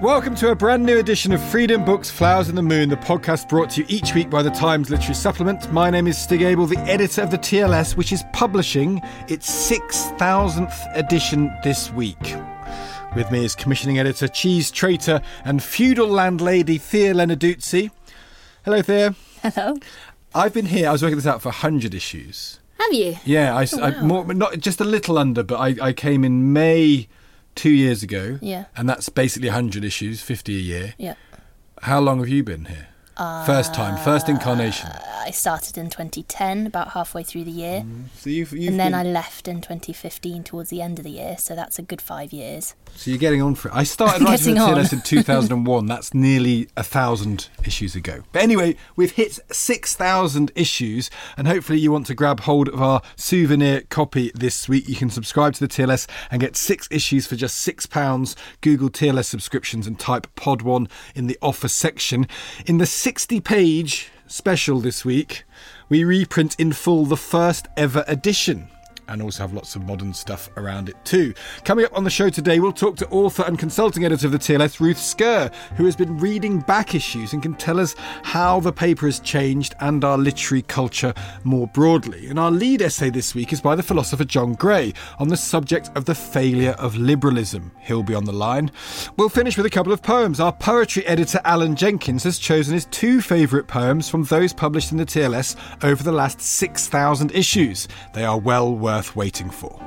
Welcome to a brand new edition of Freedom Books Flowers and the Moon, the podcast brought to you each week by the Times Literary Supplement. My name is Stig Abell, the editor of the TLS, which is publishing its 6,000th edition this week. With me is commissioning editor, cheese traitor, and feudal landlady Thea Lenarduzzi. Hello, Thea. Hello. I've been here, I was working this out for 100 issues. Have you? Yeah, I, I- oh, more, not just a little under, but I, I came in May two years ago. Yeah. And that's basically 100 issues, 50 a year. Yeah. How long have you been here? First time, first incarnation. Uh, I started in 2010, about halfway through the year. Mm. So you've, you've and then been- I left in 2015 towards the end of the year, so that's a good five years. so you're getting on for it. I started writing the TLS in 2001. That's nearly a thousand issues ago. But anyway, we've hit 6,000 issues, and hopefully you want to grab hold of our souvenir copy this week. You can subscribe to the TLS and get six issues for just six pounds. Google TLS subscriptions and type Pod One in the offer section. In the 60-page special this week, we reprint in full the first ever edition and also have lots of modern stuff around it too. Coming up on the show today, we'll talk to author and consulting editor of the TLS, Ruth Scurr, who has been reading back issues and can tell us how the paper has changed and our literary culture more broadly. And our lead essay this week is by the philosopher John Gray on the subject of the failure of liberalism. He'll be on the line. We'll finish with a couple of poems. Our poetry editor, Alan Jenkins, has chosen his two favourite poems from those published in the TLS over the last 6,000 issues. They are well worth waiting for.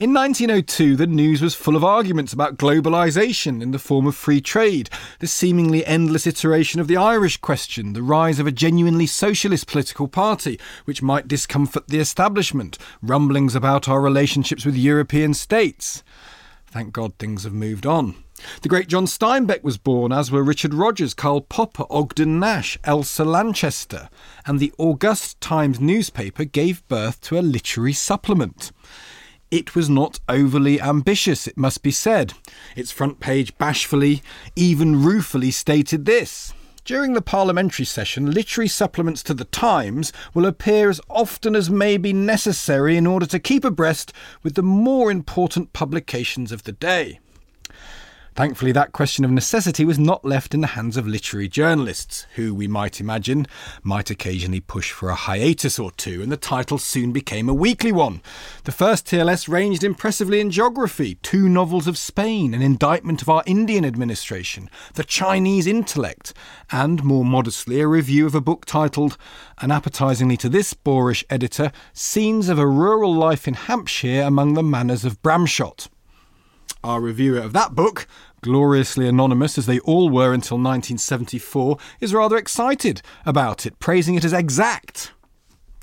In 1902, the news was full of arguments about globalisation in the form of free trade, the seemingly endless iteration of the Irish question, the rise of a genuinely socialist political party, which might discomfort the establishment, rumblings about our relationships with European states. Thank God things have moved on. The great John Steinbeck was born, as were Richard Rogers, Karl Popper, Ogden Nash, Elsa Lanchester, and the August Times newspaper gave birth to a literary supplement. It was not overly ambitious, it must be said. Its front page bashfully, even ruefully stated this. During the parliamentary session, literary supplements to the Times will appear as often as may be necessary in order to keep abreast with the more important publications of the day. Thankfully, that question of necessity was not left in the hands of literary journalists, who, we might imagine, might occasionally push for a hiatus or two, and the title soon became a weekly one. The first TLS ranged impressively in geography, two novels of Spain, an indictment of our Indian administration, the Chinese intellect, and, more modestly, a review of a book titled, and unappetisingly to this boorish editor, Scenes of a Rural Life in Hampshire Among the Manors of Bramshott. Our reviewer of that book, gloriously anonymous as they all were until 1974, is rather excited about it, praising it as exact.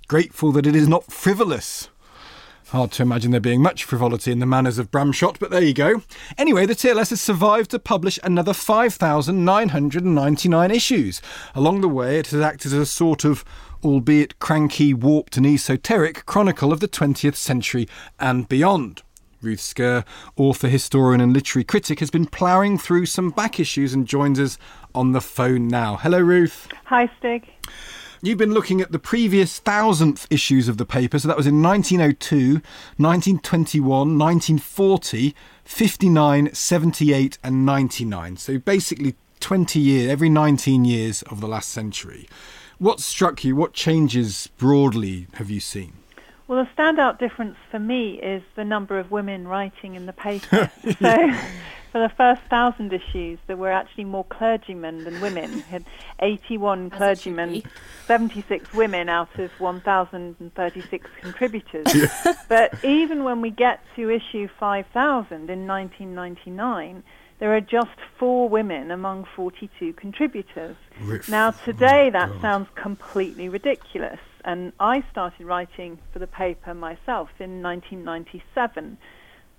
Grateful that it is not frivolous. Hard to imagine there being much frivolity in the manners of Bramshott, but there you go. Anyway, the TLS has survived to publish another 5,999 issues. Along the way, it has acted as a sort of albeit cranky, warped, and esoteric, chronicle of the 20th century and beyond. Ruth Scurr, author, historian, and literary critic, has been ploughing through some back issues and joins us on the phone now. Hello, Ruth. Hi, Stig. You've been looking at the previous thousandth issues of the paper, so that was in 1902, 1921, 1940, 59, 78, and 99. So basically 20 years, every 19 years of the last century. What struck you? What changes broadly have you seen? Well, the standout difference for me is the number of women writing in the paper. so, for the first thousand issues, there were actually more clergymen than women. We had 81 clergymen, 76 women out of 1,036 contributors. but even when we get to issue 5,000 in 1999, there are just four women among 42 contributors. Now, oh today that sounds completely ridiculous and I started writing for the paper myself in 1997.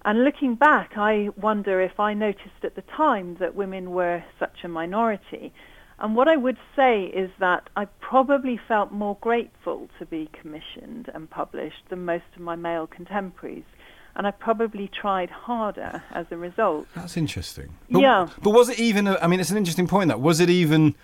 And looking back, I wonder if I noticed at the time that women were such a minority. And what I would say is that I probably felt more grateful to be commissioned and published than most of my male contemporaries. And I probably tried harder as a result. That's interesting. But, yeah. But was it even, a, I mean, it's an interesting point that. Was it even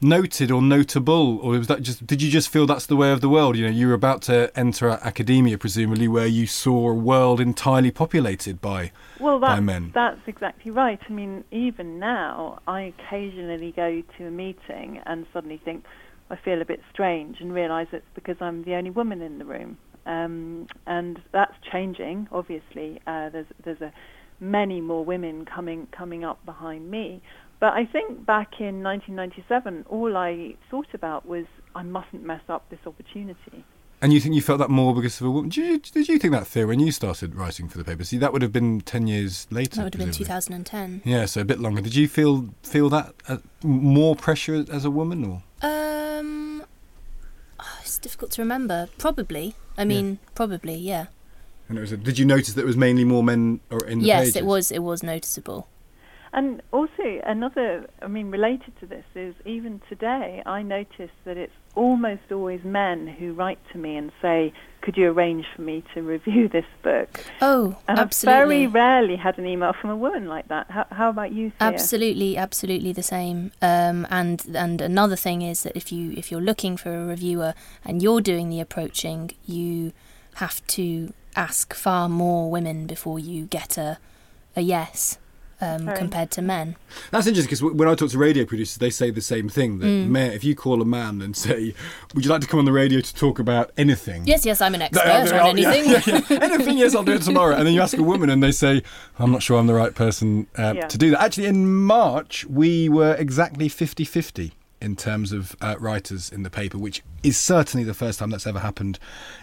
noted or notable, or was that just? Did you just feel that's the way of the world? You know, you were about to enter academia, presumably, where you saw a world entirely populated by well, that, by men. That's exactly right. I mean, even now, I occasionally go to a meeting and suddenly think I feel a bit strange, and realise it's because I'm the only woman in the room. Um, and that's changing. Obviously, uh, there's there's a many more women coming coming up behind me. But I think back in 1997, all I thought about was I mustn't mess up this opportunity. And you think you felt that more because of a woman? Did you, did you think that Thea when you started writing for the paper? See, that would have been ten years later. That would have been 2010. Yeah, so a bit longer. Did you feel feel that uh, more pressure as a woman, or? Um, it's difficult to remember. Probably. I mean, probably. Yeah. And it was. A, did you notice that it was mainly more men or in the yes, pages? it was. It was noticeable. And also another, I mean, related to this is even today I notice that it's almost always men who write to me and say, "Could you arrange for me to review this book?" Oh, and absolutely. I've very rarely had an email from a woman like that. How, how about you? Thea? Absolutely, absolutely the same. Um, and and another thing is that if you if you're looking for a reviewer and you're doing the approaching, you have to ask far more women before you get a a yes. Um, compared to men. That's interesting because when I talk to radio producers, they say the same thing. That Mm. men, if you call a man and say, "Would you like to come on the radio to talk about anything?" Yes, yes, I'm an expert Yeah, yeah, on anything. yeah, yeah. Anything, yes, I'll do it tomorrow. And then you ask a woman and they say, I'm not sure I'm the right person uh, Yeah. to do that. Actually, in March, we were exactly 50 50 in terms of uh, writers in the paper, which is certainly the first time that's ever happened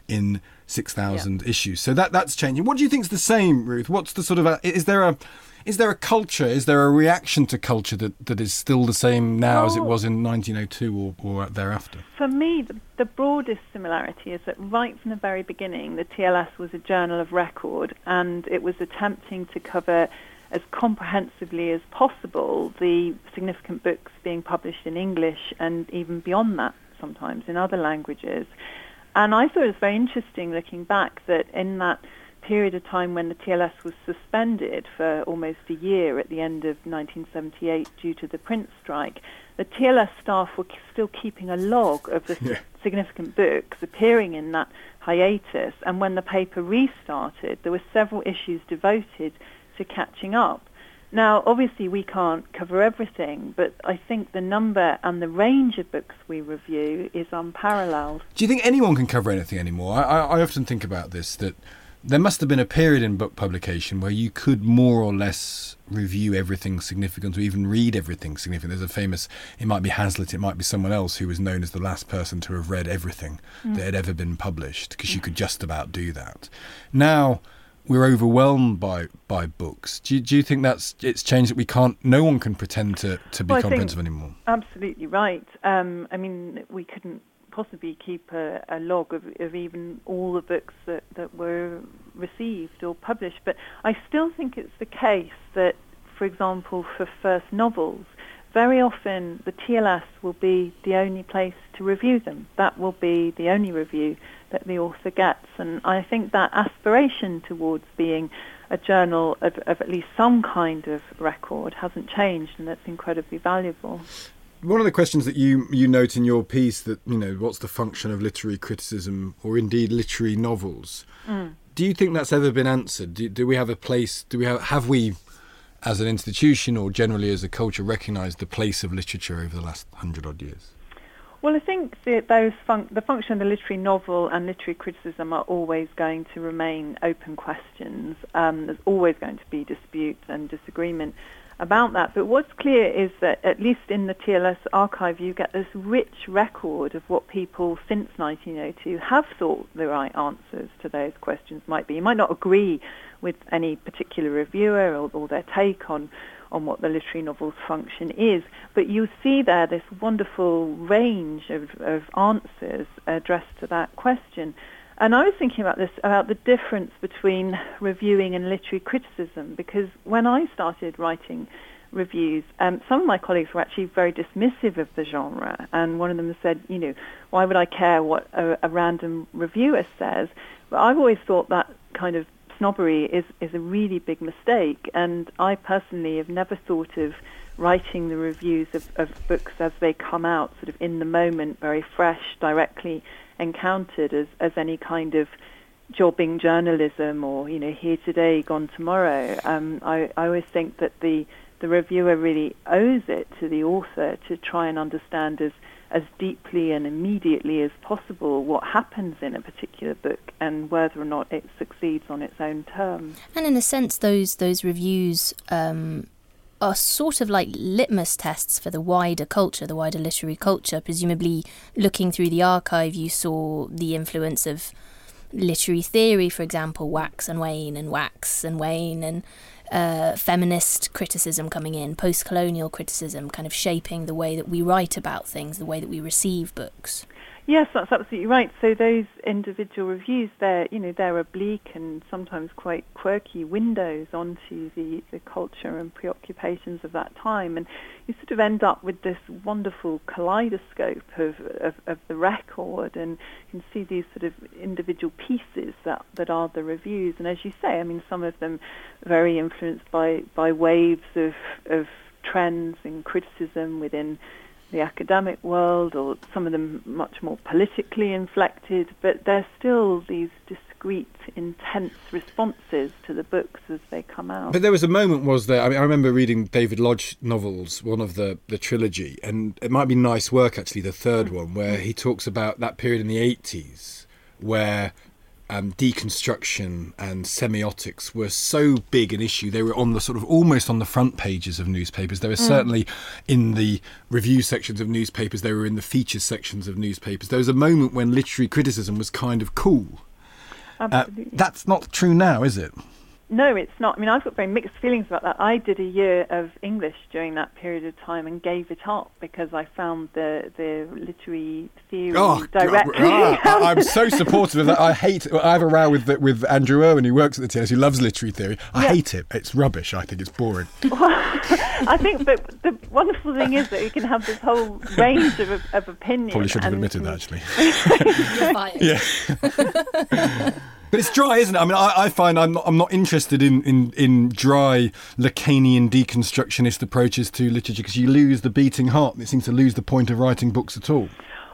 in 6,000 issues. So that that's changing. What do you think is the same, Ruth? What's the sort of a, is there a is there a culture? Is there a reaction to culture that, that is still the same now as it was in 1902 or, or thereafter? For me, the, the broadest similarity is that right from the very beginning, the TLS was a journal of record, and it was attempting to cover as comprehensively as possible the significant books being published in English and even beyond that sometimes in other languages. And I thought it was very interesting looking back that in that period of time when the TLS was suspended for almost a year at the end of 1978 due to the print strike, the TLS staff were still keeping a log of the Yeah. significant books appearing in that hiatus. And when the paper restarted, there were several issues devoted to catching up. Now, obviously, we can't cover everything, but I think the number and the range of books we review is unparalleled. Do you think anyone can cover anything anymore? I, I, I often think about this that there must have been a period in book publication where you could more or less review everything significant or even read everything significant. There's a famous, it might be Hazlitt, it might be someone else who was known as the last person to have read everything that had ever been published because you could just about do that. Now, we're overwhelmed by by books. Do you, do you think that's it's changed that we can't? No one can pretend to, to be Well, comprehensive anymore. Absolutely right. Um, I mean, we couldn't possibly keep a, a log of, of even all the books that, that were received or published, but I still think it's the case that, for example, for first novels, very often the TLS will be the only place to review them. That will be the only review that the author gets. And I think that aspiration towards being a journal of, of at least some kind of record hasn't changed, and that's incredibly valuable. One of the questions that you you note in your piece that you know what's the function of literary criticism or indeed literary novels? Mm. Do you think that's ever been answered? Do, do we have a place? Do we have have we as an institution or generally as a culture recognised the place of literature over the last hundred odd years? Well, I think that those fun- the function of the literary novel and literary criticism are always going to remain open questions. Um, there's always going to be dispute and disagreement about that. But what's clear is that at least in the TLS archive, you get this rich record of what people since 1902 have thought the right answers to those questions might be. You might not agree with any particular reviewer or, or their take on on what the literary novel's function is. But you see there this wonderful range of, of answers addressed to that question. And I was thinking about this, about the difference between reviewing and literary criticism, because when I started writing reviews, um, some of my colleagues were actually very dismissive of the genre, and one of them said, you know, why would I care what a, a random reviewer says? But I've always thought that kind of snobbery is, is a really big mistake. And I personally have never thought of writing the reviews of, of books as they come out, sort of in the moment, very fresh, directly encountered as, as any kind of jobbing journalism or, you know, here today, gone tomorrow. Um, I, I always think that the, the reviewer really owes it to the author to try and understand as as deeply and immediately as possible what happens in a particular book and whether or not it succeeds on its own terms. And in a sense, those those reviews um, are sort of like litmus tests for the wider culture, the wider literary culture. Presumably, looking through the archive, you saw the influence of literary theory, for example, wax and wane and wax and wane and uh, feminist criticism coming in, post colonial criticism kind of shaping the way that we write about things, the way that we receive books. Yes, that's absolutely right. So those individual reviews, they're you know they're oblique and sometimes quite quirky windows onto the, the culture and preoccupations of that time, and you sort of end up with this wonderful kaleidoscope of, of, of the record, and you can see these sort of individual pieces that that are the reviews. And as you say, I mean, some of them very influenced by by waves of of trends and criticism within the academic world, or some of them much more politically inflected, but they're still these discrete, intense responses to the books as they come out. But there was a moment, was there? I mean, I remember reading David Lodge novels, one of the the trilogy, and it might be nice work actually, the third mm. one, where he talks about that period in the eighties where um, deconstruction and semiotics were so big an issue. They were on the sort of almost on the front pages of newspapers. They were mm. certainly in the review sections of newspapers. They were in the features sections of newspapers. There was a moment when literary criticism was kind of cool. Uh, that's not true now, is it? No, it's not. I mean, I've got very mixed feelings about that. I did a year of English during that period of time and gave it up because I found the the literary theory oh, directly. God, ah, I'm so supportive of that. I hate. I have a row with with Andrew Irwin, who works at the TLS, who loves literary theory. I yeah. hate it. It's rubbish. I think it's boring. Well, I think, but the wonderful thing is that you can have this whole range of, of opinion. Probably should have admitted that actually. yeah. But it's dry, isn't it? I mean, I, I find I'm not, I'm not interested in, in, in dry Lacanian deconstructionist approaches to literature because you lose the beating heart. and It seems to lose the point of writing books at all.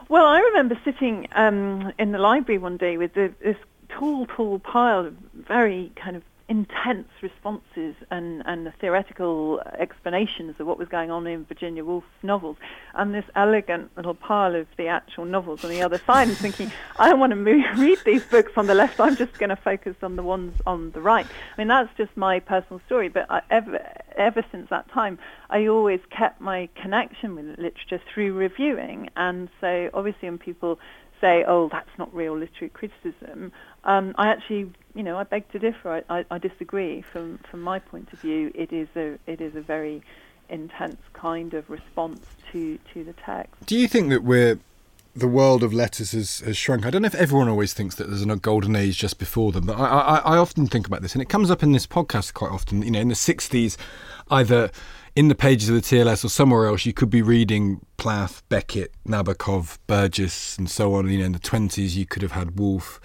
Well, I remember sitting um, in the library one day with the, this tall, tall pile of very kind of intense responses and, and the theoretical explanations of what was going on in Virginia Woolf's novels, and this elegant little pile of the actual novels on the other side, and thinking, I don't want to move, read these books on the left, I'm just going to focus on the ones on the right. I mean, that's just my personal story, but I, ever, ever since that time, I always kept my connection with literature through reviewing, and so obviously when people say, oh, that's not real literary criticism, um, I actually, you know, I beg to differ. I, I, I, disagree. From from my point of view, it is a it is a very intense kind of response to to the text. Do you think that we're the world of letters has, has shrunk. I don't know if everyone always thinks that there's a golden age just before them, but I, I, I often think about this, and it comes up in this podcast quite often. You know, in the '60s, either in the pages of the TLS or somewhere else, you could be reading Plath, Beckett, Nabokov, Burgess, and so on. You know, in the 20s, you could have had Woolf.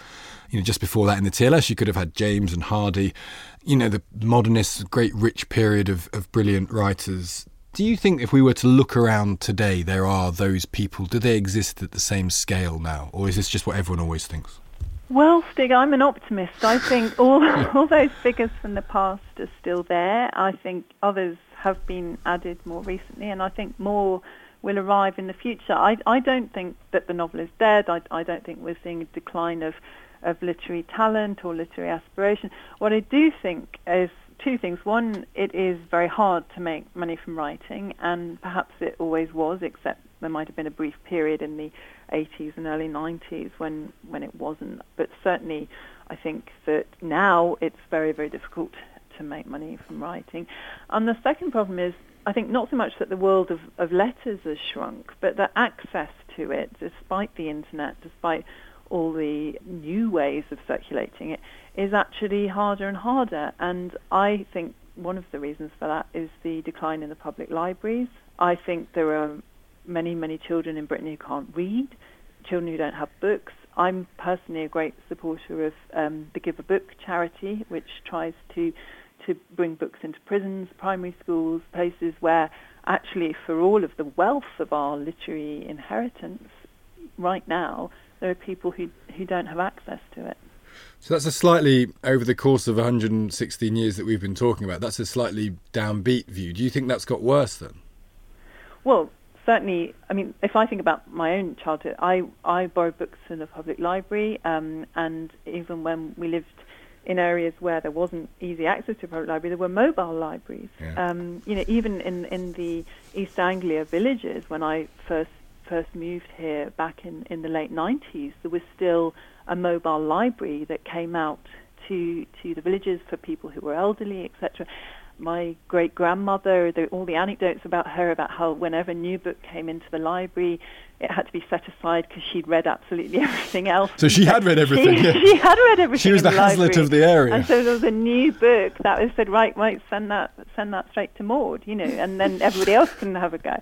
You know, just before that in the TLS, you could have had James and Hardy. You know, the modernists, great rich period of, of brilliant writers. Do you think if we were to look around today, there are those people? Do they exist at the same scale now? Or is this just what everyone always thinks? Well, Stig, I'm an optimist. I think all all those figures from the past are still there. I think others have been added more recently, and I think more will arrive in the future. I, I don't think that the novel is dead. I, I don't think we're seeing a decline of, of literary talent or literary aspiration. What I do think is two things. One, it is very hard to make money from writing, and perhaps it always was, except there might have been a brief period in the 80s and early 90s when, when it wasn't. But certainly, I think that now it's very, very difficult to make money from writing. And the second problem is, I think not so much that the world of, of letters has shrunk, but that access to it, despite the internet, despite all the new ways of circulating it, is actually harder and harder. And I think one of the reasons for that is the decline in the public libraries. I think there are many, many children in Britain who can't read, children who don't have books. I'm personally a great supporter of um, the Give a Book charity, which tries to to bring books into prisons, primary schools, places where actually for all of the wealth of our literary inheritance right now, there are people who, who don't have access to it. So that's a slightly, over the course of 116 years that we've been talking about, that's a slightly downbeat view. Do you think that's got worse then? Well, certainly, I mean, if I think about my own childhood, I, I borrowed books in the public library, um, and even when we lived in areas where there wasn't easy access to a public library, there were mobile libraries. Yeah. Um, you know, even in, in the East Anglia villages, when I first first moved here back in, in the late 90s, there was still a mobile library that came out to to the villages for people who were elderly, etc my great grandmother, all the anecdotes about her about how whenever a new book came into the library, it had to be set aside because she'd read absolutely everything else. So she had read everything. She, yeah. she had read everything. She was the, the Hazlitt library. of the area. And so there was a new book that was said, right, right, send that, send that straight to Maud, you know, and then everybody else can have a go.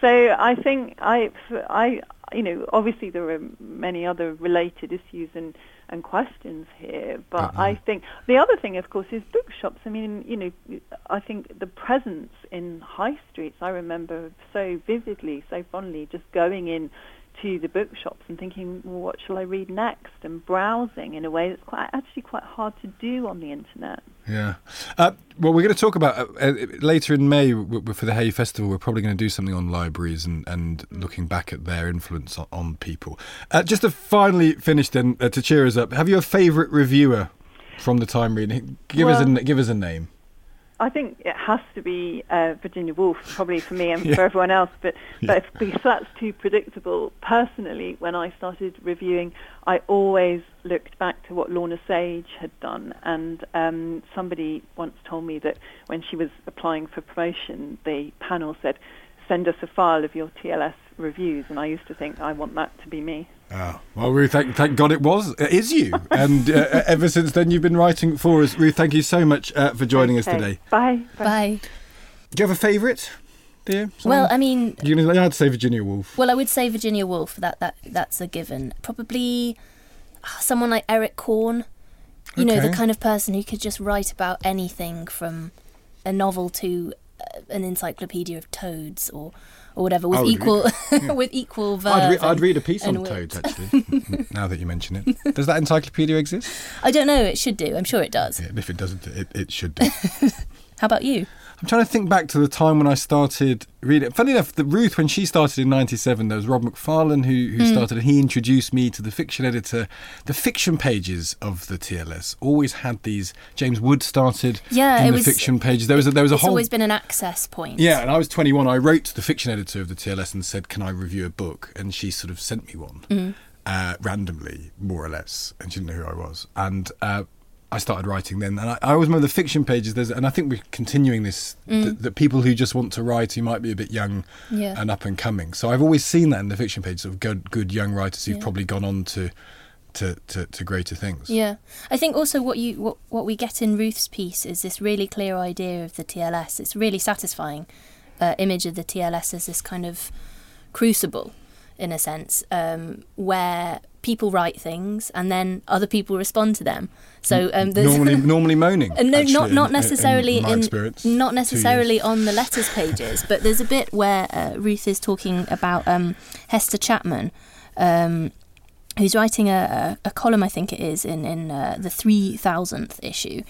So I think I, I, you know, obviously there are many other related issues and and questions here. But Uh-huh. I think the other thing, of course, is bookshops. I mean, you know, I think the presence in high streets. I remember so vividly, so fondly, just going in to the bookshops and thinking, well, what shall I read next? And browsing in a way that's quite actually quite hard to do on the internet. Yeah. Uh, well, we're going to talk about uh, uh, later in May for the Hay Festival. We're probably going to do something on libraries and, and looking back at their influence on, on people. Uh, just to finally finish, then, uh, to cheer us up, have you a favourite reviewer from the time reading? Give us a give us a name. I think it has to be uh, Virginia Woolf, probably for me and Yeah. for everyone else. But, Yeah. but because that's too predictable. Personally, when I started reviewing, I always looked back to what Lorna Sage had done. And um, somebody once told me that when she was applying for promotion, the panel said, "Send us a file of your TLS reviews." And I used to think, I want that to be me. Oh, well, Ruth, thank, thank God it was, it is you. And uh, ever since then, you've been writing for us. Ruth, thank you so much uh, for joining us today. Bye. Bye. Do you have a favourite, dear? Well, I mean, You're going to have to say Virginia Woolf. well, I would say Virginia Woolf. That that that's a given. Probably ah, someone like Eric Korn. You know, the kind of person who could just write about anything from a novel to uh, an encyclopedia of toads or or whatever with oh, I would read equal Yeah. with equal verve. I'd, re- I'd read a piece on wit. toads, actually, now that you mention it. Does that encyclopedia exist? I don't know. It should do. I'm sure it does. Yeah, if it doesn't, it, it should do. How about you? I'm trying to think back to the time when I started reading. Funny enough, the Ruth, when she started in '97, there was Rob Macfarlane who, who Hmm. started. and He introduced me to the fiction editor. The fiction pages of the TLS always had these. James Wood started Yeah, in it the was- fiction pages. There was a, there was a whole It's whole. always been an access point. Yeah, and I was 21. I wrote to the fiction editor of the TLS and said, "Can I review a book?" And she sort of sent me one Mm. uh, randomly, more or less, and she didn't know who I was. And uh, I started writing then. And I, I always remember the fiction pages. There's, and I think we're continuing this. Mm. That, that people who just want to write, who might be a bit young Yeah. and up and coming. So I've always seen that in the fiction pages of good, good young writers who've Yeah. probably gone on to to, to, to greater things. Yeah, I think also what you what what we get in Ruth's piece is this really clear idea of the TLS. It's really satisfying uh, image of the TLS as this kind of crucible, in a sense, um, where people write things and then other people respond to them. So um, normally, normally moaning. Uh, no, actually, not not necessarily in, my in, not necessarily on the letters pages, but there's a bit where uh, Ruth is talking about um, Hester Chapman. Um, who's writing a, a, a column, I think it is, in, in uh, the 3000th issue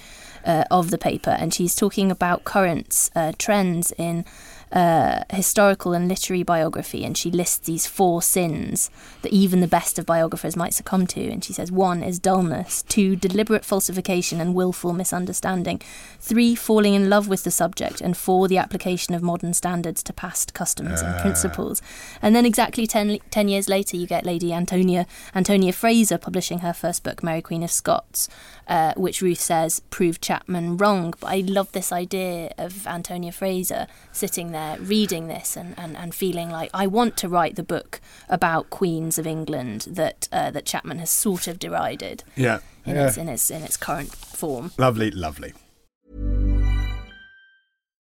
uh, of the paper, and she's talking about current uh, trends in uh, historical and literary biography, and she lists these four sins that even the best of biographers might succumb to. And she says one is dullness, two, deliberate falsification and willful misunderstanding, three, falling in love with the subject, and four, the application of modern standards to past customs and principles. And then exactly ten, 10 years later, you get Lady Antonia Antonia Fraser publishing her first book, Mary Queen of Scots, uh, which Ruth says proved Chapman wrong. But I love this idea of Antonia Fraser sitting there reading this and, and, and feeling like I want to write the book about queens of England that uh, that Chapman has sort of derided Yeah. in, yeah. its, in its in its current form. Lovely, lovely.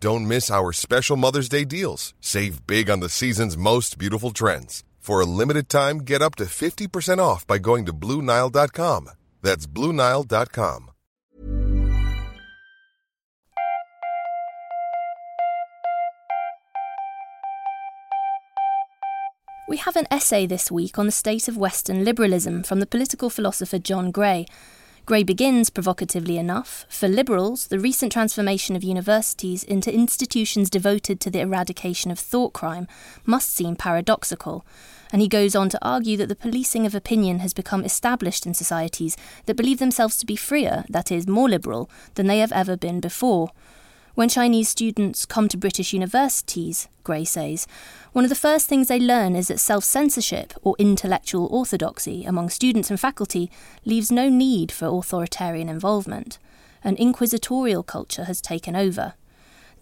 Don't miss our special Mother's Day deals. Save big on the season's most beautiful trends. For a limited time, get up to 50% off by going to BlueNile.com. That's BlueNile.com. We have an essay this week on the state of Western liberalism from the political philosopher John Gray. Gray begins, provocatively enough, for liberals, the recent transformation of universities into institutions devoted to the eradication of thought crime must seem paradoxical. And he goes on to argue that the policing of opinion has become established in societies that believe themselves to be freer, that is, more liberal, than they have ever been before. When Chinese students come to British universities, Gray says, one of the first things they learn is that self censorship or intellectual orthodoxy among students and faculty leaves no need for authoritarian involvement. An inquisitorial culture has taken over.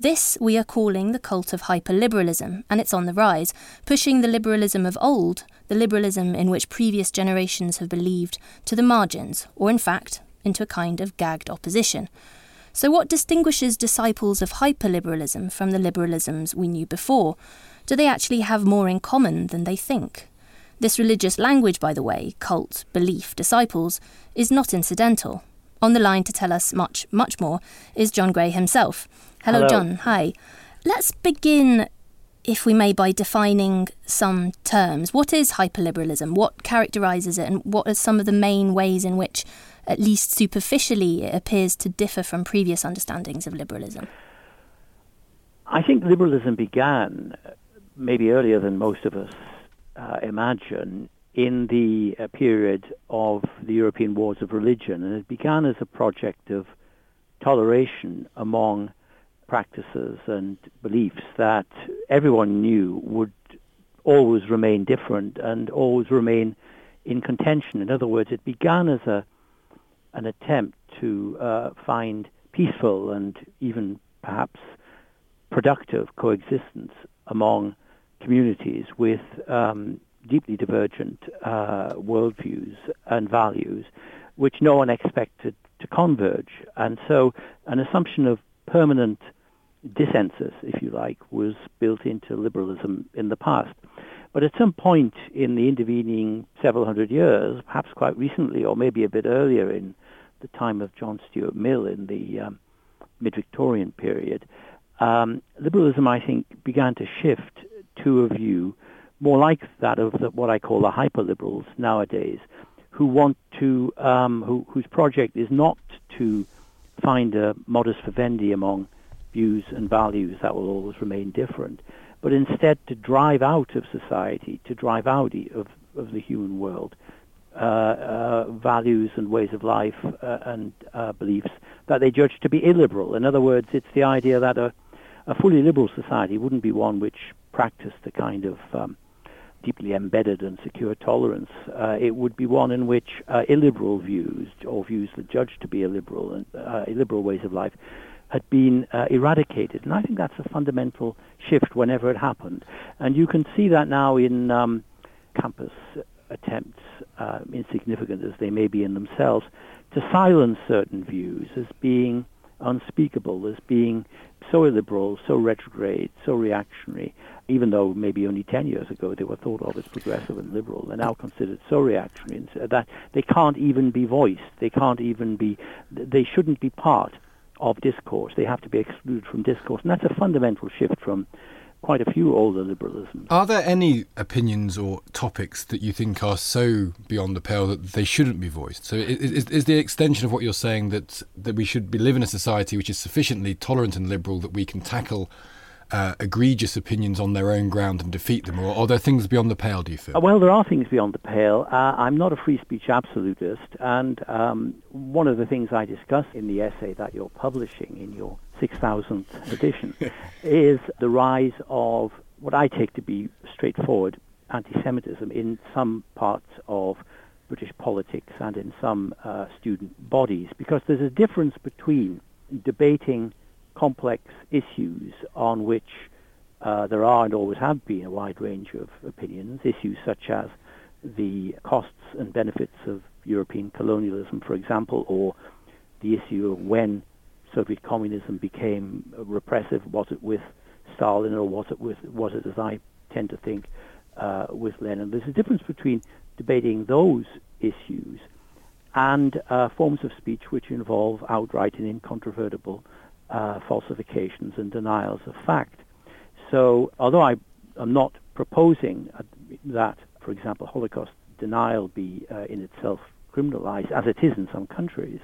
This we are calling the cult of hyperliberalism, and it's on the rise, pushing the liberalism of old, the liberalism in which previous generations have believed, to the margins, or in fact, into a kind of gagged opposition. So, what distinguishes disciples of hyperliberalism from the liberalisms we knew before? Do they actually have more in common than they think? This religious language, by the way, cult, belief, disciples, is not incidental. On the line to tell us much, much more is John Gray himself. Hello, Hello. John. Hi. Let's begin, if we may, by defining some terms. What is hyperliberalism? What characterises it? And what are some of the main ways in which, at least superficially, it appears to differ from previous understandings of liberalism? I think liberalism began maybe earlier than most of us uh, imagine in the uh, period of the European wars of religion, and it began as a project of toleration among practices and beliefs that everyone knew would always remain different and always remain in contention. In other words, it began as a an attempt to uh, find peaceful and even perhaps productive coexistence among communities with um, deeply divergent uh, worldviews and values, which no one expected to converge. And so an assumption of permanent dissensus, if you like, was built into liberalism in the past. But at some point in the intervening several hundred years, perhaps quite recently, or maybe a bit earlier in the time of John Stuart Mill in the um, mid Victorian period, um, liberalism, I think, began to shift to a view more like that of the, what I call the hyper-liberals nowadays, who want to, um, who, whose project is not to find a modus vivendi among views and values that will always remain different, but instead to drive out of society, to drive out of, of the human world, uh, uh, values and ways of life uh, and uh, beliefs that they judge to be illiberal. In other words, it's the idea that a, a fully liberal society wouldn't be one which practiced the kind of um, deeply embedded and secure tolerance. Uh, it would be one in which uh, illiberal views, or views that judged to be illiberal and illiberal ways of life, had been uh, eradicated. And I think that's a fundamental shift whenever it happened. And you can see that now in um, campus attempts, uh, insignificant as they may be in themselves, to silence certain views as being unspeakable, as being so illiberal, so retrograde, so reactionary, even though maybe only 10 years ago they were thought of as progressive and liberal, they're now considered so reactionary that they can't even be voiced. They can't even be, they shouldn't be part of discourse. They have to be excluded from discourse. And that's a fundamental shift from quite a few older liberalisms. Are there any opinions or topics that you think are so beyond the pale that they shouldn't be voiced? So is, is the extension of what you're saying that, that we should be live in a society which is sufficiently tolerant and liberal that we can tackle uh, egregious opinions on their own ground and defeat them, or are there things beyond the pale? Do you feel? Uh, well, there are things beyond the pale. Uh, I'm not a free speech absolutist, and um, one of the things I discuss in the essay that you're publishing in your 6,000th edition is the rise of what I take to be straightforward anti-Semitism in some parts of British politics and in some uh, student bodies, because there's a difference between debating complex issues on which uh, there are and always have been a wide range of opinions, issues such as the costs and benefits of European colonialism, for example, or the issue of when Soviet communism became repressive. Was it with Stalin or was it with was it, as I tend to think, uh, with Lenin? There's a difference between debating those issues and uh, forms of speech which involve outright and incontrovertible uh, falsifications and denials of fact. So, although I am not proposing that, for example, Holocaust denial be uh, in itself criminalized, as it is in some countries,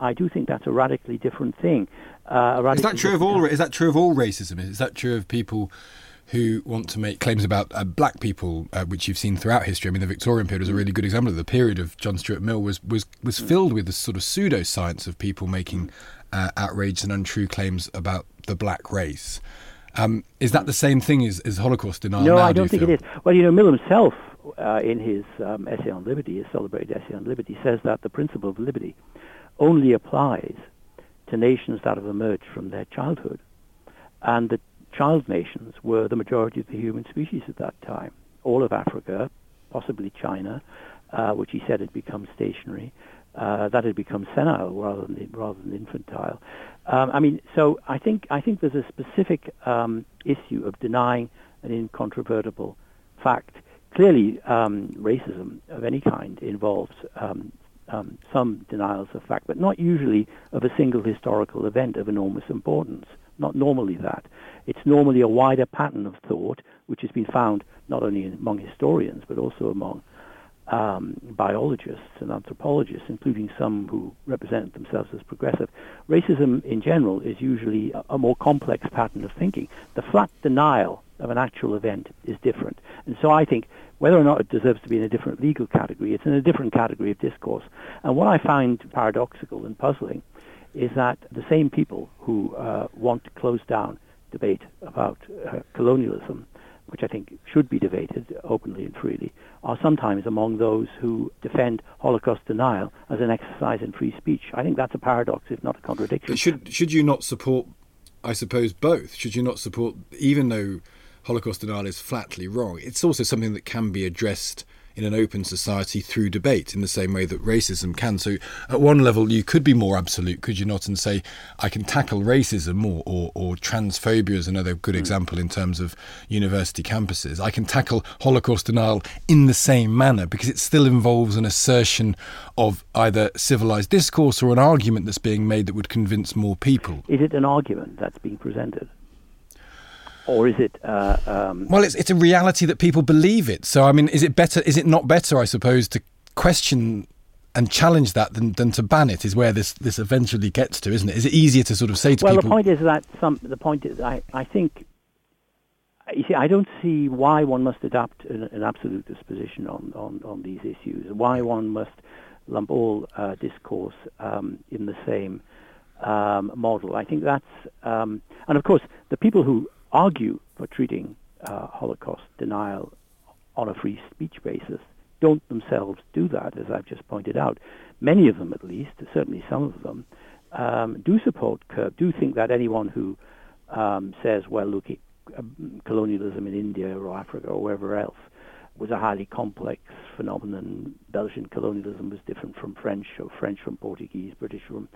I do think that's a radically different thing. Uh, radically is that true of all? Is that true of all racism? Is that true of people? Who want to make claims about uh, black people, uh, which you've seen throughout history. I mean, the Victorian period is a really good example of the period of John Stuart Mill was was was filled with this sort of pseudoscience of people making uh, outrageous and untrue claims about the black race. Um, is that the same thing as, as Holocaust denial? No, now, I don't do think it is. Well, you know, Mill himself, uh, in his um, essay on liberty, his celebrated essay on liberty, says that the principle of liberty only applies to nations that have emerged from their childhood, and the child nations were the majority of the human species at that time. All of Africa, possibly China, uh, which he said had become stationary, uh, that had become senile rather than rather than infantile. Um, I mean, so I think I think there's a specific um, issue of denying an incontrovertible fact. Clearly, um, racism of any kind involves um, um, some denials of fact, but not usually of a single historical event of enormous importance. Not normally that. It's normally a wider pattern of thought, which has been found not only among historians but also among um, biologists and anthropologists, including some who represent themselves as progressive. Racism in general is usually a, a, more complex pattern of thinking. The flat denial of an actual event is different. And so I think whether or not it deserves to be in a different legal category, it's in a different category of discourse. And what I find paradoxical and puzzling is that the same people who uh, want to close down debate about uh, colonialism which I think should be debated openly and freely, are sometimes among those who defend Holocaust denial as an exercise in free speech. I think that's a paradox, if not a contradiction. Should should you not support? I suppose both. Should you not support, even though Holocaust denial is flatly wrong? It's also something that can be addressed in an open society through debate in the same way that racism can. So, at one level, you could be more absolute, could you not, and say, I can tackle racism or, or, or transphobia is another good mm. example in terms of university campuses. I can tackle Holocaust denial in the same manner because it still involves an assertion of either civilized discourse or an argument that's being made that would convince more people. Is it an argument that's being presented? Or is it? Uh, um... Well, it's it's a reality that people believe it. So I mean, is it better? Is it not better? I suppose to question and challenge that than, than to ban it is where this, this eventually gets to, isn't it? Is it easier to sort of say to well, people? Well, the point is that some the point is I I think. You see, I don't see why one must adopt an, an absolutist position on, on, on these issues. Why one must lump all uh, discourse um, in the same um, model. I think that's, um, and of course, the people who argue for treating uh, Holocaust denial on a free speech basis don't themselves do that, as I've just pointed out. Many of them, at least, certainly some of them, um, do support CURB, do think that anyone who um, says, well, look, um, colonialism in India or Africa or wherever else was a highly complex phenomenon. Belgian colonialism was different from French, or French from Portuguese, British from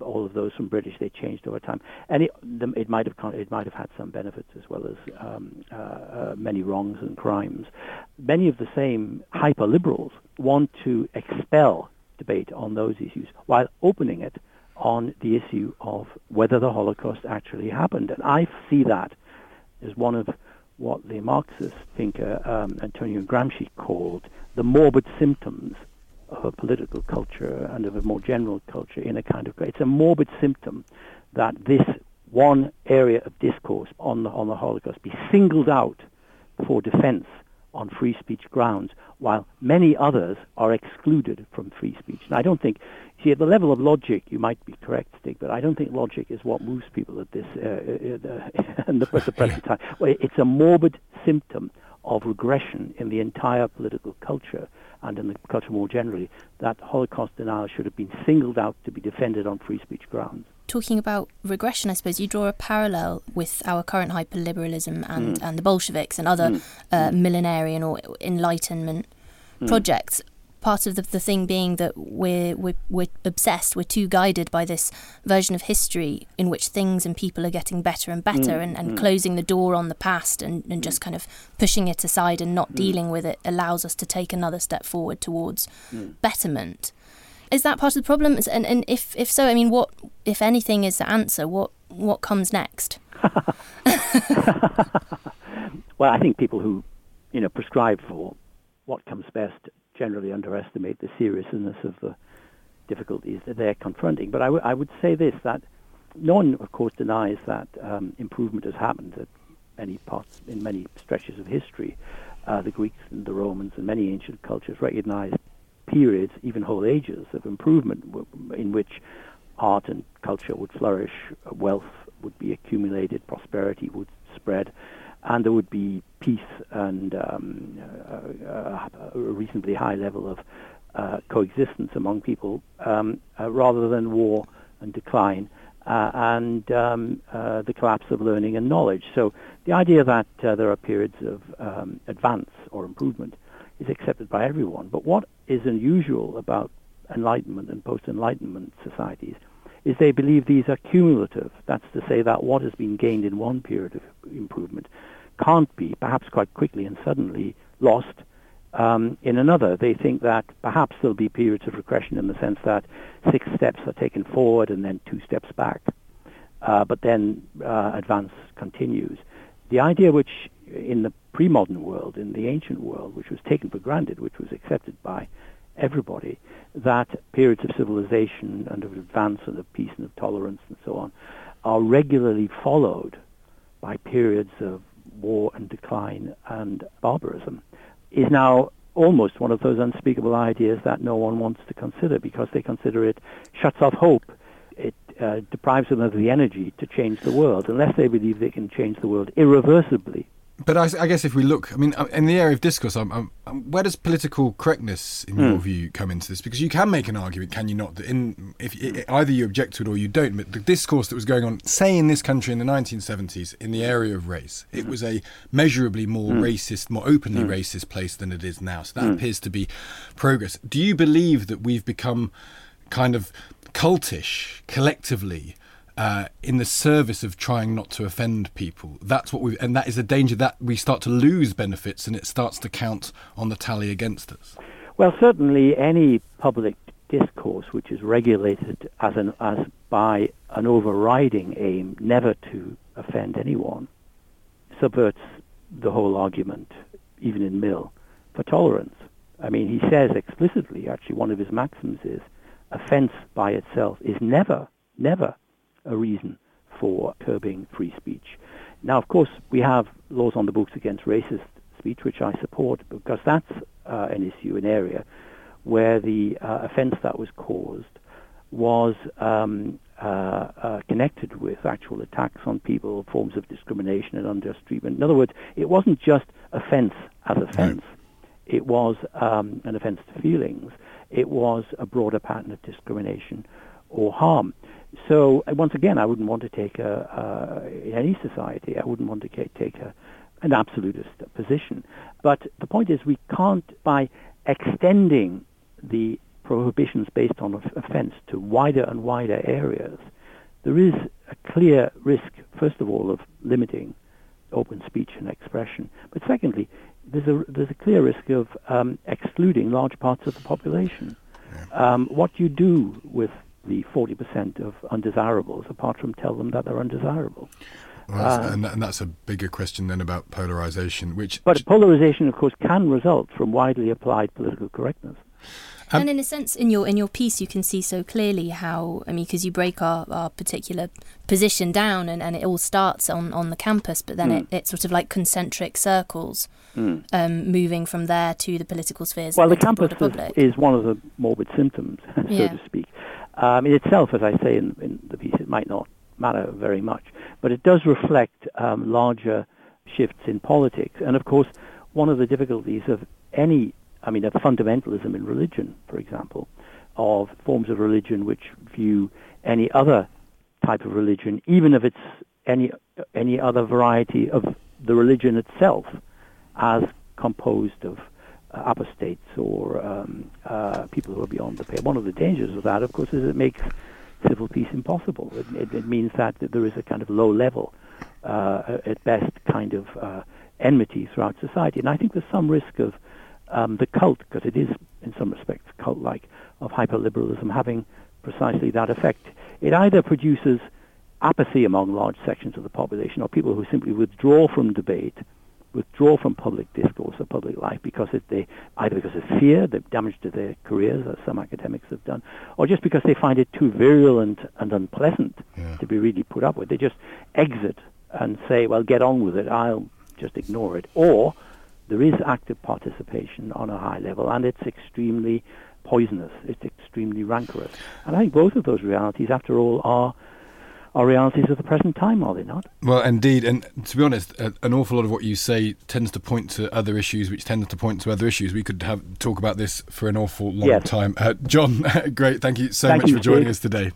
all of those from British they changed over time, and it, it might have it might have had some benefits as well as um, uh, uh, many wrongs and crimes. Many of the same hyper liberals want to expel debate on those issues while opening it on the issue of whether the Holocaust actually happened, and I see that as one of what the Marxist thinker um, Antonio Gramsci called the morbid symptoms of a political culture and of a more general culture in a kind of it's a morbid symptom that this one area of discourse on the, on the Holocaust be singled out for defense on free speech grounds, while many others are excluded from free speech. And I don't think, see, at the level of logic, you might be correct, Stig, but I don't think logic is what moves people at this uh, uh, uh, the, the present time. Well, it's a morbid symptom of regression in the entire political culture and in the culture more generally, that Holocaust denial should have been singled out to be defended on free speech grounds. Talking about regression, I suppose you draw a parallel with our current hyperliberalism and, mm. and the Bolsheviks and other mm. Uh, mm. millenarian or Enlightenment mm. Part of the, the thing being that we're, we're, we're obsessed, we're too guided by this version of history in which things and people are getting better and better mm, and, and mm. closing the door on the past and, and just kind of pushing it aside and not mm. dealing with it allows us to take another step forward towards mm. betterment. Is that part of the problem? And, and if, if so, I mean, what, if anything, is the answer? What, what comes next? well, I think people who, you know, prescribe for what comes best generally underestimate the seriousness of the difficulties that they're confronting. But I, w- I would say this that no one, of course, denies that um, improvement has happened at many parts, in many stretches of history. Uh, the Greeks and the Romans and many ancient cultures recognized periods, even whole ages, of improvement w- in which art and culture would flourish, wealth would be accumulated, prosperity would spread, and there would be peace and um, uh, a reasonably high level of uh, coexistence among people um, uh, rather than war and decline uh, and um, uh, the collapse of learning and knowledge. So the idea that uh, there are periods of um, advance or improvement is accepted by everyone. But what is unusual about Enlightenment and post-Enlightenment societies is they believe these are cumulative. That's to say that what has been gained in one period of improvement can't be, perhaps quite quickly and suddenly, lost um, in another. They think that perhaps there'll be periods of regression in the sense that six steps are taken forward and then two steps back, uh, but then uh, advance continues. The idea which in the pre-modern world, in the ancient world, which was taken for granted, which was accepted by everybody, that periods of civilization and of advance and of peace and of tolerance and so on are regularly followed by periods of war and decline and barbarism is now almost one of those unspeakable ideas that no one wants to consider because they consider it shuts off hope. It uh, deprives them of the energy to change the world unless they believe they can change the world irreversibly But I, I, guess if we look, I mean, uh, in the area of discourse, I'm, I'm, I'm, where does political correctness, in mm. your view, come into this? Because you can make an argument, can you not? That in if either you object to it or you don't. But the discourse that was going on, say in this country in the 1970s, in the area of race, it mm. was a measurably more mm. racist, more openly mm. racist place than it is now. So that mm. appears to be progress. Do you believe that we've become kind of cultish collectively? Uh, in the service of trying not to offend people. That's what we, and that is a danger that we start to lose benefits, and it starts to count on the tally against us. Well, certainly any public discourse which is regulated as an as by an overriding aim never to offend anyone subverts the whole argument, even in Mill, for tolerance. I mean, he says explicitly, actually, one of his maxims is offense by itself is never, never a reason for curbing free speech. Now, of course, we have laws on the books against racist speech, which I support, because that's uh, an issue, an area where the uh, offense that was caused was um, uh, uh, connected with actual attacks on people, forms of discrimination and unjust treatment. In other words, it wasn't just offense as offense. It was um, an offense to feelings. It was a broader pattern of discrimination or harm. So uh, once again, I wouldn't want to take a, uh, in any society, I wouldn't want to take a, an absolutist position. But the point is, we can't by extending the prohibitions based on offence to wider and wider areas. There is a clear risk, first of all, of limiting open speech and expression. But secondly, there's a there's a clear risk of um, excluding large parts of the population. Yeah. Um, what you do with the 40% of undesirables, apart from tell them that they're undesirable. Well, uh, and, and, that's a bigger question then about polarization, which. But polarization, of course, can result from widely applied political correctness. Um, and in a sense, in your in your piece, you can see so clearly how I mean, because you break our, our particular position down, and, and it all starts on, on the campus, but then mm. it, it's sort of like concentric circles, mm. um, moving from there to the political spheres. Well, the campus is, is, one of the morbid symptoms, so yeah. to speak. Um, in itself, as I say in, in, the piece, it might not matter very much, but it does reflect um, larger shifts in politics. And of course, one of the difficulties of any, I mean, of fundamentalism in religion, for example, of forms of religion which view any other type of religion, even if it's any any other variety of the religion itself, as composed of apostates or um, uh, people who are beyond the pale. One of the dangers of that, of course, is it makes civil peace impossible. It, it, it means that, that, there is a kind of low level, uh, at best, kind of uh, enmity throughout society. And I think there's some risk of um, the cult, because it is in some respects cult-like, of hyperliberalism having precisely that effect. It either produces apathy among large sections of the population or people who simply withdraw from debate withdraw from public discourse or public life because they either because of fear, the damage to their careers, as some academics have done, or just because they find it too virulent and unpleasant yeah. to be really put up with. They just exit and say, "Well, get on with it. I'll just ignore it." Or there is active participation on a high level, and it's extremely poisonous. It's extremely rancorous. And I think both of those realities, after all, are are realities of the present time, are they not? Well, indeed. And to be honest, an awful lot of what you say tends to point to other issues, which tends to point to other issues. We could have talk about this for an awful long yes. time. Uh, John, great. Thank you so thank much you, for joining us today.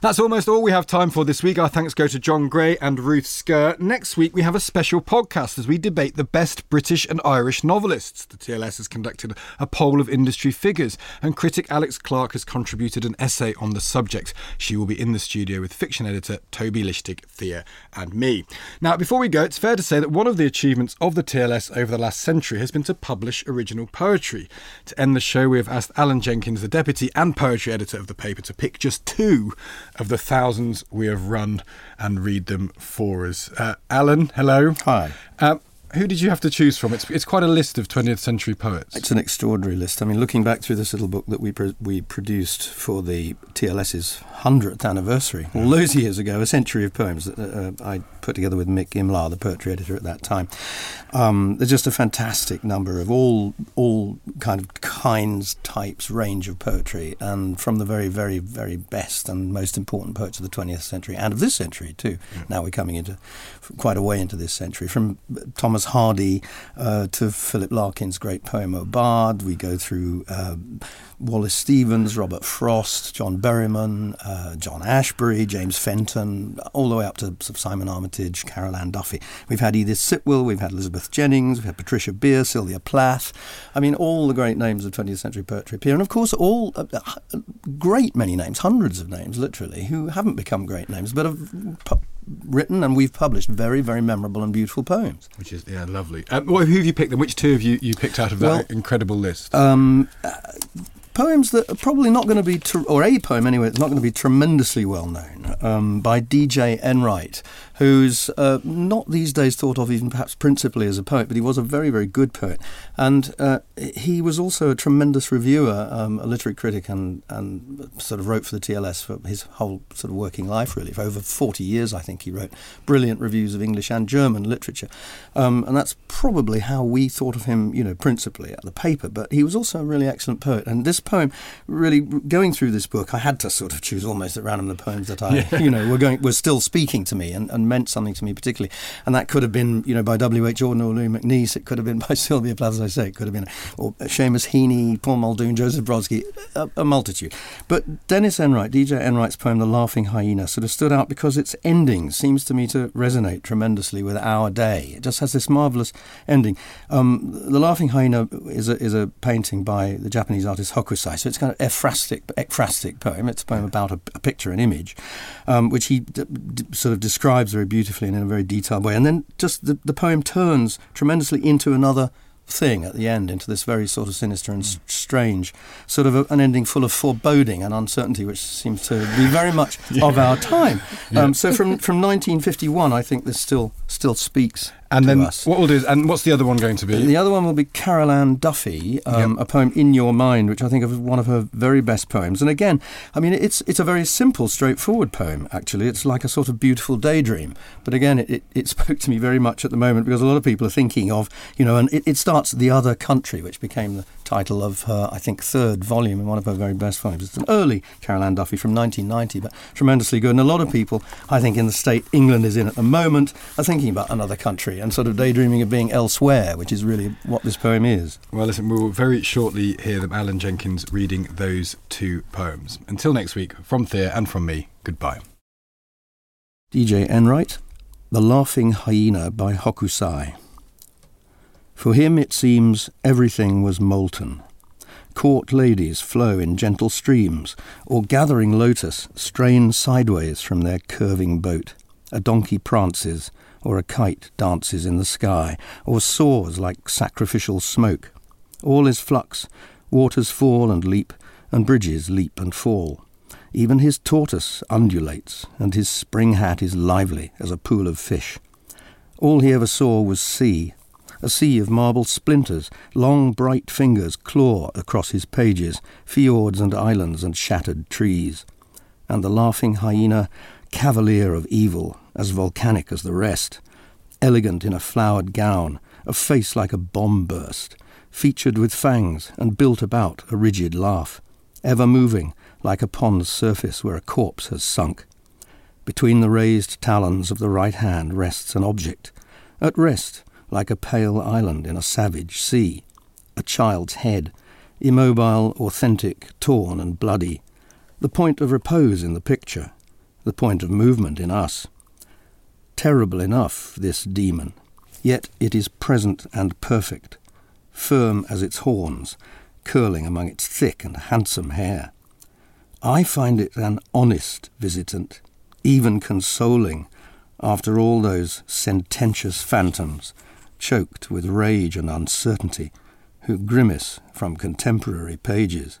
That's almost all we have time for this week. Our thanks go to John Gray and Ruth Scurr. Next week, we have a special podcast as we debate the best British and Irish novelists. The TLS has conducted a poll of industry figures, and critic Alex Clark has contributed an essay on the subject. She will be in the studio with fiction editor Toby Lichtig, Thea, and me. Now, before we go, it's fair to say that one of the achievements of the TLS over the last century has been to publish original poetry. To end the show, we have asked Alan Jenkins, the deputy and poetry editor of the paper, to pick just two of the thousands we have run and read them for us. Uh, Alan, hello. Hi. Uh, who did you have to choose from? It's, it's quite a list of 20th century poets. It's an extraordinary list. I mean, looking back through this little book that we pro- we produced for the TLS's 100th anniversary, all those years ago, a century of poems that uh, I put together with Mick Imlah, the poetry editor at that time. Um, there's just a fantastic number of all all kind of kinds, types, range of poetry, and from the very, very, very best and most important poets of the 20th century and of this century too. Yeah. Now we're coming into quite a way into this century, from Thomas Hardy uh, to Philip Larkin's great poem Aubade. We go through uh, Wallace Stevens, Robert Frost, John Berryman, uh, John Ashbery, James Fenton, all the way up to Simon Armitage, Carol Ann Duffy. We've had Edith Sitwell, we've had Elizabeth Jennings, we've had Patricia Beer, Sylvia Plath. I mean, all the great names of 20th century poetry appear. And of course, all uh, uh, great many names, hundreds of names, literally, who haven't become great names, but have written and we've published very, very memorable and beautiful poems. Which is, yeah, lovely. Um, who have you picked then? Which two have you, you picked out of that Well, incredible list? Um, uh, poems that are probably not going to be, tr- or a poem anyway, it's not going to be tremendously well known, um, by D.J. Enright, who's uh, not these days thought of even perhaps principally as a poet, but he was a very, very good poet. And uh, he was also a tremendous reviewer, um, a literary critic, and, and sort of wrote for the TLS for his whole sort of working life, really. For over 40 years, I think he wrote brilliant reviews of English and German literature. Um, and that's probably how we thought of him, you know, principally at the paper. But he was also a really excellent poet. And this poem, really, going through this book, I had to sort of choose almost at random the poems that I, Yeah. you know, were going were still speaking to me and, and meant something to me particularly. And that could have been, you know, by W. H. Auden or Louis MacNeice. It could have been by Sylvia Plath, as I say. It could have been, or Seamus Heaney, Paul Muldoon, Joseph Brodsky, a, a multitude. But Dennis Enright, DJ Enright's poem, The Laughing Hyena, sort of stood out because its ending seems to me to resonate tremendously with our day. It just has this marvellous ending. Um, the Laughing Hyena is a, is a painting by the Japanese artist Hokusai, so it's kind of ekphrastic, ekphrastic poem. It's a poem about a, a picture, an image, um, which he d- d- sort of describes very beautifully and in a very detailed way. And then just the, the poem turns tremendously into another thing at the end, into this very sort of sinister and s- strange, sort of a, an ending full of foreboding and uncertainty, which seems to be very much of our time. Um, so from, from 1951, I think this still still speaks And then us. what we'll do is, and what's the other one going to be? The other one will be Carol Ann Duffy, um, a poem "In Your Mind," which I think is one of her very best poems. And again, I mean, it's it's a very simple, straightforward poem. Actually, it's like a sort of beautiful daydream. But again, it, it, it spoke to me very much at the moment because a lot of people are thinking of, you know, and it, it starts "The Other Country," which became the title of her, I think, third volume and one of her very best poems. It's an early Carol Ann Duffy from 1990, but tremendously good. And a lot of people, I think, in the state England is in at the moment, are thinking about another country and sort of daydreaming of being elsewhere, which is really what this poem is. Well, listen, we will very shortly hear them, Alan Jenkins reading those two poems. Until next week, from Thea and from me, goodbye. DJ Enright, The Laughing Hyena by Hokusai. For him, it seems, everything was molten. Court ladies flow in gentle streams, or gathering lotus strain sideways from their curving boat. A donkey prances, or a kite dances in the sky, or soars like sacrificial smoke. All is flux, waters fall and leap, and bridges leap and fall. Even his tortoise undulates, and his spring hat is lively as a pool of fish. All he ever saw was sea, a sea of marble splinters, long bright fingers claw across his pages, fjords and islands and shattered trees. And the laughing hyena, cavalier of evil, as volcanic as the rest, elegant in a flowered gown, a face like a bomb burst, featured with fangs and built about a rigid laugh, ever moving like a pond's surface where a corpse has sunk. Between the raised talons of the right hand rests an object, at rest like a pale island in a savage sea, a child's head, immobile, authentic, torn and bloody, the point of repose in the picture, the point of movement in us. Terrible enough, this demon, yet it is present and perfect, firm as its horns, curling among its thick and handsome hair. I find it an honest visitant, even consoling, after all those sententious phantoms, choked with rage and uncertainty, who grimace from contemporary pages.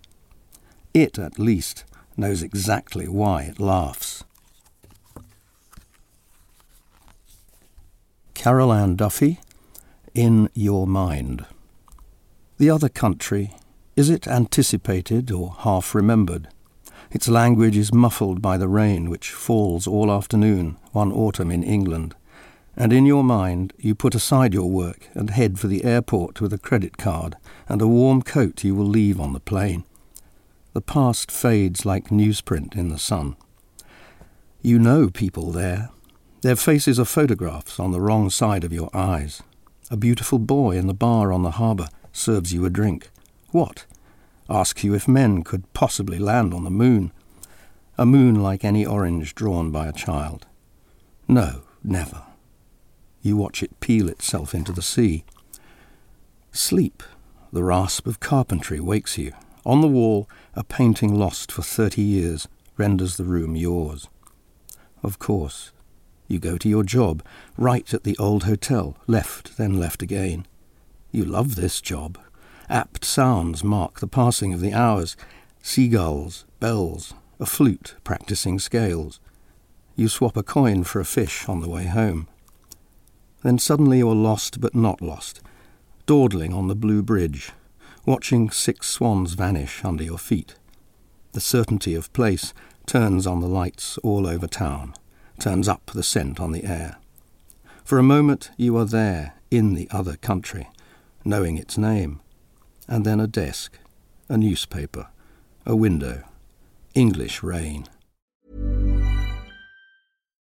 It, at least, knows exactly why it laughs. Carol Ann Duffy, In Your Mind. The other country, is it anticipated or half remembered? Its language is muffled by the rain which falls all afternoon, one autumn in England. And in your mind, you put aside your work and head for the airport with a credit card and a warm coat you will leave on the plane. The past fades like newsprint in the sun. You know people there. Their faces are photographs on the wrong side of your eyes. A beautiful boy in the bar on the harbour serves you a drink. What? Asks you if men could possibly land on the moon. A moon like any orange drawn by a child. No, never. You watch it peel itself into the sea. Sleep. The rasp of carpentry wakes you. On the wall, a painting lost for thirty years renders the room yours. Of course, you go to your job, right at the old hotel, left, then left again. You love this job. Apt sounds mark the passing of the hours seagulls, bells, a flute practicing scales. You swap a coin for a fish on the way home. Then suddenly you are lost but not lost, dawdling on the blue bridge, watching six swans vanish under your feet. The certainty of place turns on the lights all over town, turns up the scent on the air. For a moment you are there, in the other country, knowing its name, and then a desk, a newspaper, a window, English rain.